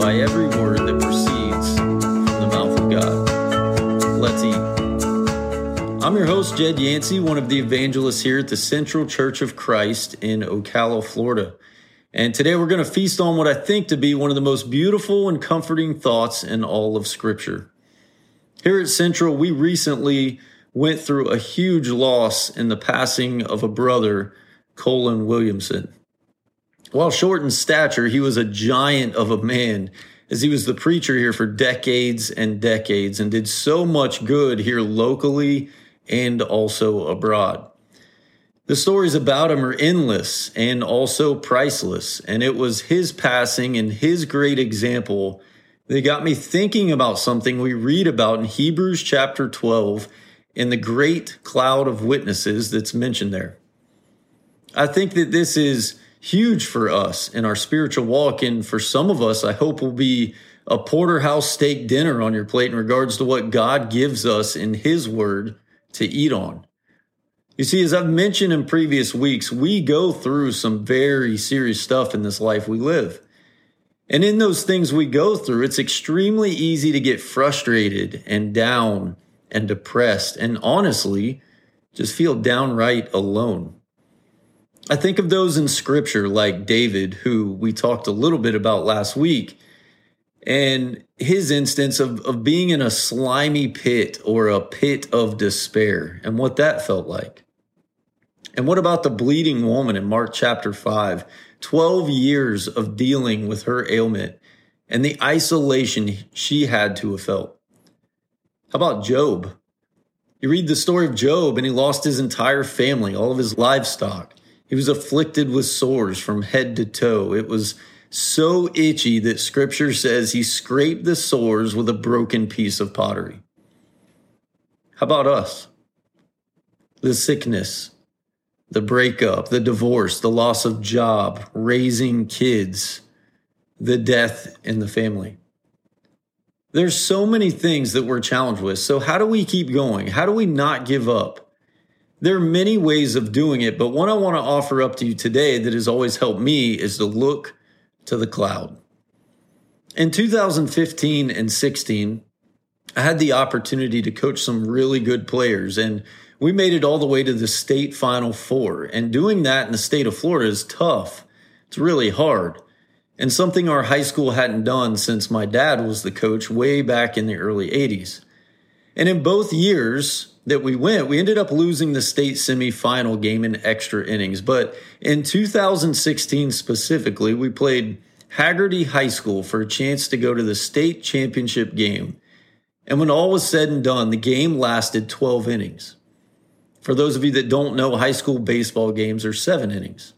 by every word that proceeds from the mouth of God. Let's eat. I'm your host, Jed Yancey, one of the evangelists here at the Central Church of Christ in Ocala, Florida. And today we're going to feast on what I think to be one of the most beautiful and comforting thoughts in all of Scripture. Here at Central, we recently went through a huge loss in the passing of a brother, Colin Williamson. While short in stature, he was a giant of a man, as he was the preacher here for decades and decades and did so much good here locally and also abroad. The stories about him are endless and also priceless, and it was his passing and his great example that got me thinking about something we read about in Hebrews chapter 12 in the great cloud of witnesses that's mentioned there. I think that this is huge for us in our spiritual walk. And for some of us, I hope will be a porterhouse steak dinner on your plate in regards to what God gives us in His Word to eat on. You see, as I've mentioned in previous weeks, we go through some very serious stuff in this life we live. And in those things we go through, it's extremely easy to get frustrated and down and depressed and honestly just feel downright alone. I think of those in scripture like David, who we talked a little bit about last week, and his instance of, of being in a slimy pit or a pit of despair and what that felt like. And what about the bleeding woman in Mark chapter 5 12 years of dealing with her ailment and the isolation she had to have felt. How about Job? You read the story of Job, and he lost his entire family, all of his livestock. He was afflicted with sores from head to toe. It was so itchy that scripture says he scraped the sores with a broken piece of pottery. How about us? The sickness, the breakup, the divorce, the loss of job, raising kids, the death in the family. There's so many things that we're challenged with. So, how do we keep going? How do we not give up? There are many ways of doing it, but one I want to offer up to you today that has always helped me is to look to the cloud. In 2015 and 16, I had the opportunity to coach some really good players, and we made it all the way to the state final four. And doing that in the state of Florida is tough. It's really hard. And something our high school hadn't done since my dad was the coach way back in the early 80s. And in both years that we went, we ended up losing the state semifinal game in extra innings. But in 2016 specifically, we played Hagerty High School for a chance to go to the state championship game. And when all was said and done, the game lasted 12 innings. For those of you that don't know, high school baseball games are seven innings.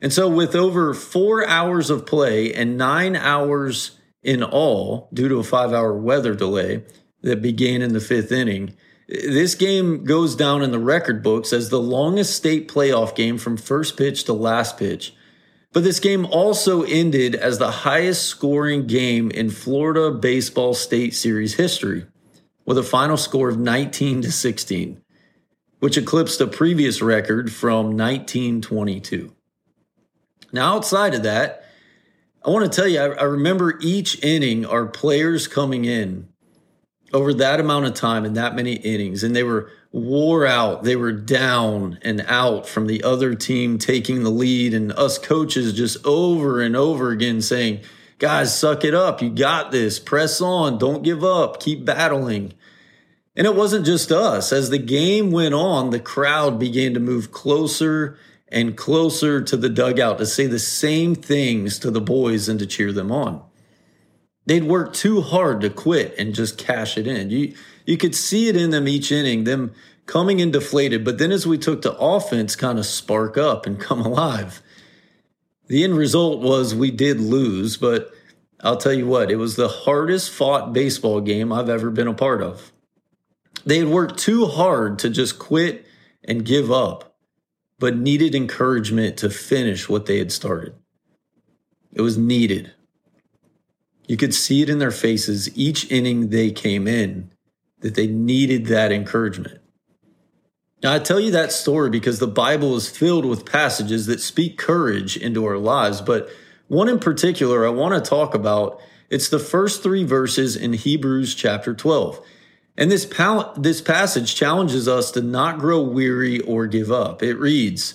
And so, with over four hours of play and nine hours in all, due to a five hour weather delay that began in the fifth inning, this game goes down in the record books as the longest state playoff game from first pitch to last pitch. But this game also ended as the highest scoring game in Florida Baseball State Series history with a final score of 19 to 16 which eclipsed a previous record from 1922. Now, outside of that, I want to tell you, I, remember each inning, our players coming in over that amount of time and that many innings, and they were wore out. They were down and out from the other team taking the lead, and us coaches just over and over again saying, Guys, suck it up. You got this. Press on. Don't give up. Keep battling. And it wasn't just us. As the game went on, the crowd began to move closer and closer to the dugout to say the same things to the boys and to cheer them on. They'd worked too hard to quit and just cash it in. You you could see it in them each inning, them coming in deflated, but then as we took to offense, kind of spark up and come alive. The end result was we did lose, but I'll tell you what, it was the hardest fought baseball game I've ever been a part of. They had worked too hard to just quit and give up, but needed encouragement to finish what they had started. It was needed. You could see it in their faces each inning they came in that they needed that encouragement. Now, I tell you that story because the Bible is filled with passages that speak courage into our lives, but one in particular I want to talk about. It's the first three verses in Hebrews chapter 12. And this, pal- this passage challenges us to not grow weary or give up. It reads,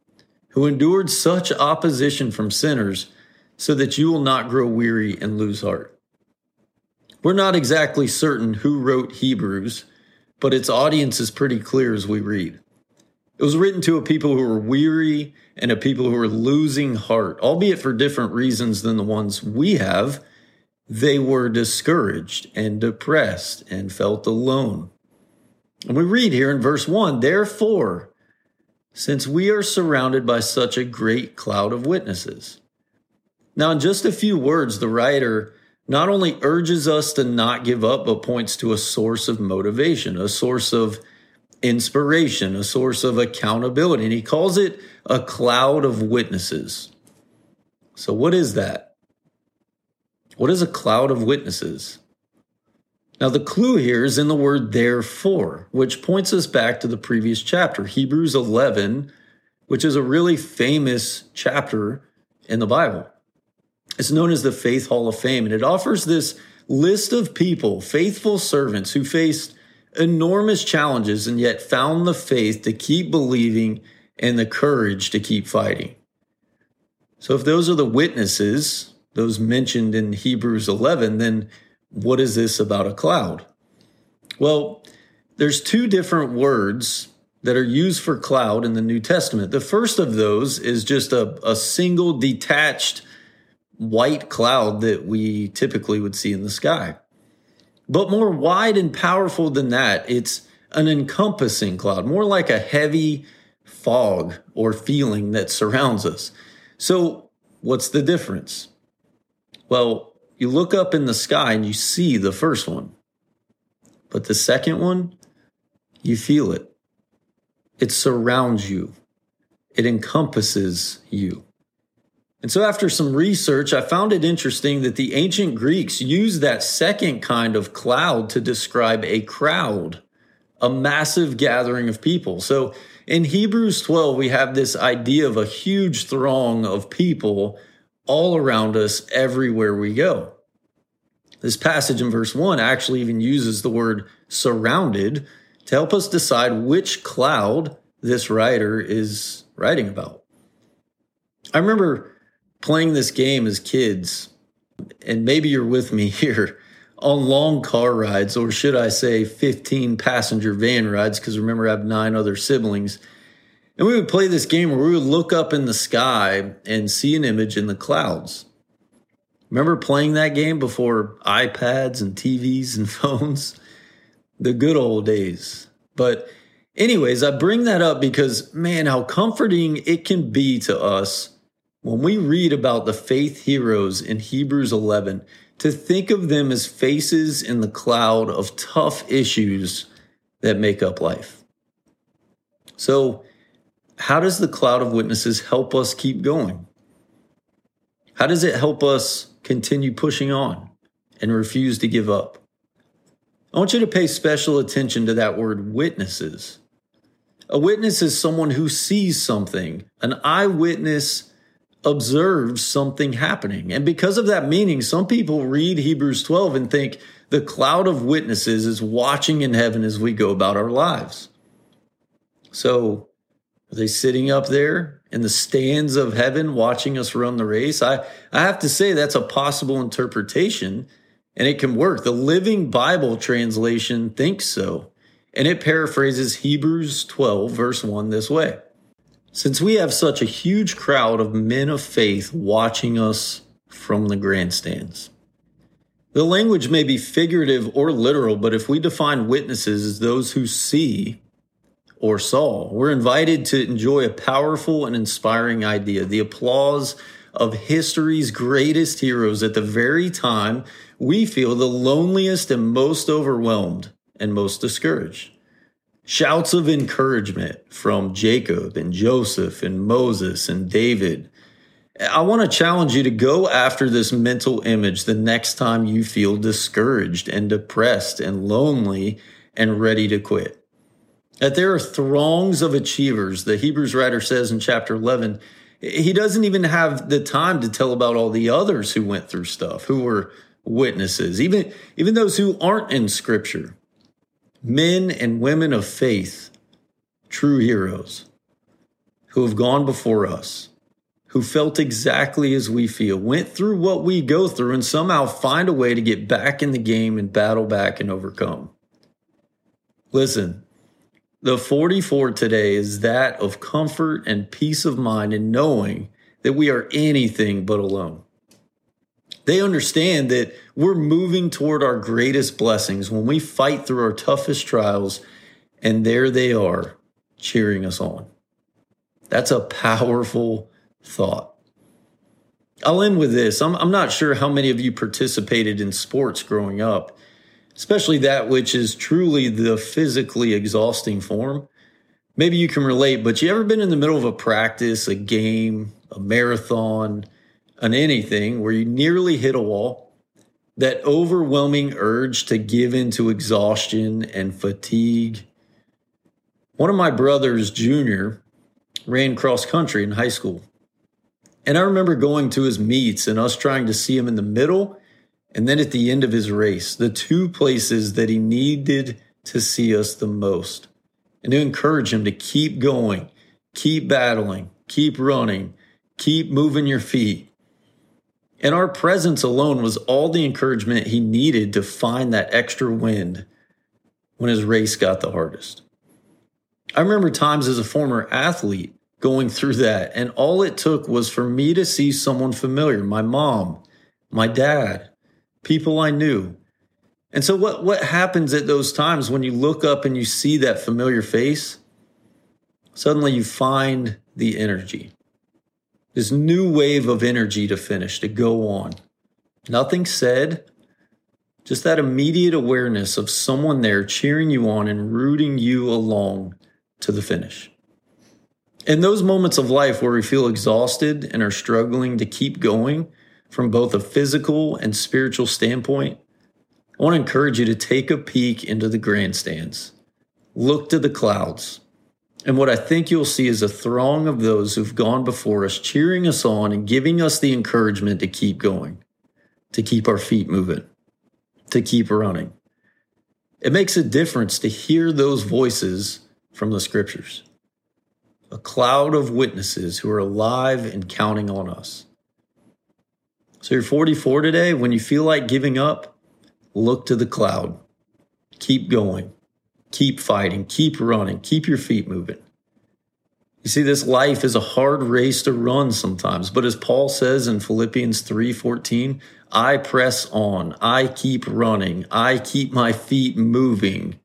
who endured such opposition from sinners so that you will not grow weary and lose heart. We're not exactly certain who wrote Hebrews but its audience is pretty clear as we read. It was written to a people who were weary and a people who were losing heart, albeit for different reasons than the ones we have. They were discouraged and depressed and felt alone. And we read here in verse 1 Therefore, since we are surrounded by such a great cloud of witnesses. Now, in just a few words, the writer not only urges us to not give up, but points to a source of motivation, a source of inspiration, a source of accountability. And he calls it a cloud of witnesses. So, what is that? What is a cloud of witnesses? Now, the clue here is in the word therefore, which points us back to the previous chapter, Hebrews 11, which is a really famous chapter in the Bible. It's known as the Faith Hall of Fame, and it offers this list of people, faithful servants who faced enormous challenges and yet found the faith to keep believing and the courage to keep fighting. So, if those are the witnesses, those mentioned in Hebrews 11, then what is this about a cloud? Well, there's two different words that are used for cloud in the New Testament. The first of those is just a, a single detached white cloud that we typically would see in the sky. But more wide and powerful than that, it's an encompassing cloud, more like a heavy fog or feeling that surrounds us. So, what's the difference? Well, you look up in the sky and you see the first one, but the second one, you feel it. It surrounds you, it encompasses you. And so, after some research, I found it interesting that the ancient Greeks used that second kind of cloud to describe a crowd, a massive gathering of people. So, in Hebrews 12, we have this idea of a huge throng of people all around us everywhere we go. This passage in verse 1 actually even uses the word surrounded to help us decide which cloud this writer is writing about. I remember playing this game as kids, and maybe you're with me here on long car rides, or should I say 15 passenger van rides, because remember, I have nine other siblings. And we would play this game where we would look up in the sky and see an image in the clouds. Remember playing that game before iPads and TVs and phones? The good old days. But, anyways, I bring that up because, man, how comforting it can be to us when we read about the faith heroes in Hebrews 11, to think of them as faces in the cloud of tough issues that make up life. So, how does the cloud of witnesses help us keep going? How does it help us continue pushing on and refuse to give up? I want you to pay special attention to that word witnesses. A witness is someone who sees something, an eyewitness observes something happening. And because of that meaning, some people read Hebrews 12 and think the cloud of witnesses is watching in heaven as we go about our lives. So, are they sitting up there in the stands of heaven watching us run the race? I, I have to say that's a possible interpretation and it can work. The Living Bible translation thinks so. And it paraphrases Hebrews 12, verse 1 this way since we have such a huge crowd of men of faith watching us from the grandstands. The language may be figurative or literal, but if we define witnesses as those who see or Saul. We're invited to enjoy a powerful and inspiring idea, the applause of history's greatest heroes at the very time we feel the loneliest and most overwhelmed and most discouraged. Shouts of encouragement from Jacob and Joseph and Moses and David. I want to challenge you to go after this mental image the next time you feel discouraged and depressed and lonely and ready to quit. That there are throngs of achievers, the Hebrews writer says in chapter 11, he doesn't even have the time to tell about all the others who went through stuff, who were witnesses, even, even those who aren't in scripture. Men and women of faith, true heroes, who have gone before us, who felt exactly as we feel, went through what we go through, and somehow find a way to get back in the game and battle back and overcome. Listen, the 44 today is that of comfort and peace of mind in knowing that we are anything but alone. They understand that we're moving toward our greatest blessings when we fight through our toughest trials, and there they are cheering us on. That's a powerful thought. I'll end with this. I'm, I'm not sure how many of you participated in sports growing up especially that which is truly the physically exhausting form. Maybe you can relate, but you ever been in the middle of a practice, a game, a marathon, an anything where you nearly hit a wall? That overwhelming urge to give in to exhaustion and fatigue. One of my brothers, Junior, ran cross country in high school. And I remember going to his meets and us trying to see him in the middle and then at the end of his race, the two places that he needed to see us the most, and to encourage him to keep going, keep battling, keep running, keep moving your feet. And our presence alone was all the encouragement he needed to find that extra wind when his race got the hardest. I remember times as a former athlete going through that, and all it took was for me to see someone familiar my mom, my dad, people I knew. And so what what happens at those times when you look up and you see that familiar face? Suddenly you find the energy. This new wave of energy to finish, to go on. Nothing said, just that immediate awareness of someone there cheering you on and rooting you along to the finish. In those moments of life where we feel exhausted and are struggling to keep going, from both a physical and spiritual standpoint, I want to encourage you to take a peek into the grandstands. Look to the clouds. And what I think you'll see is a throng of those who've gone before us, cheering us on and giving us the encouragement to keep going, to keep our feet moving, to keep running. It makes a difference to hear those voices from the scriptures. A cloud of witnesses who are alive and counting on us. So you're 44 today. When you feel like giving up, look to the cloud. Keep going. Keep fighting. Keep running. Keep your feet moving. You see, this life is a hard race to run sometimes, but as Paul says in Philippians 3:14, I press on, I keep running, I keep my feet moving,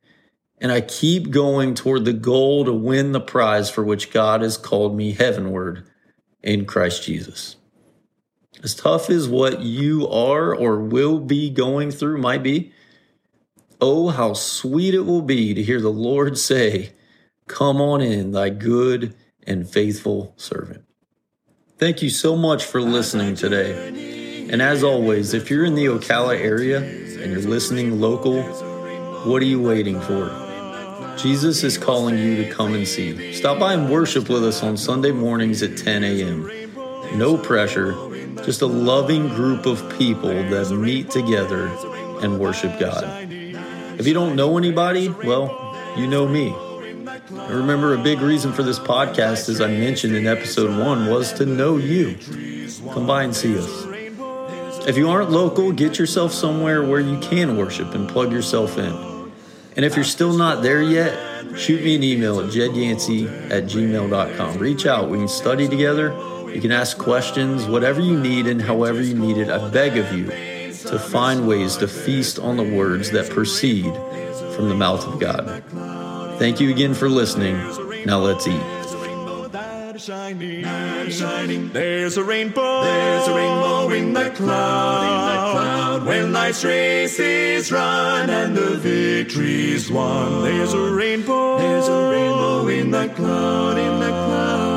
and I keep going toward the goal to win the prize for which God has called me heavenward in Christ Jesus. As tough as what you are or will be going through might be, oh, how sweet it will be to hear the Lord say, Come on in, thy good and faithful servant. Thank you so much for listening today. And as always, if you're in the Ocala area and you're listening local, what are you waiting for? Jesus is calling you to come and see. Stop by and worship with us on Sunday mornings at 10 a.m. No pressure just a loving group of people that meet together and worship God. If you don't know anybody, well, you know me. I remember a big reason for this podcast, as I mentioned in episode one, was to know you. Come by and see us. If you aren't local, get yourself somewhere where you can worship and plug yourself in. And if you're still not there yet, shoot me an email at jedyancey at gmail.com. Reach out. We can study together you can ask questions, whatever you need and however you need it. I beg of you to find ways to feast on the words that proceed from the mouth of God. Thank you again for listening. Now let's eat. Shining. There's a rainbow. There's a rainbow in the cloud. In the cloud. When life's race is run and the victory's won. There's a rainbow. There's a rainbow in the cloud. In the cloud.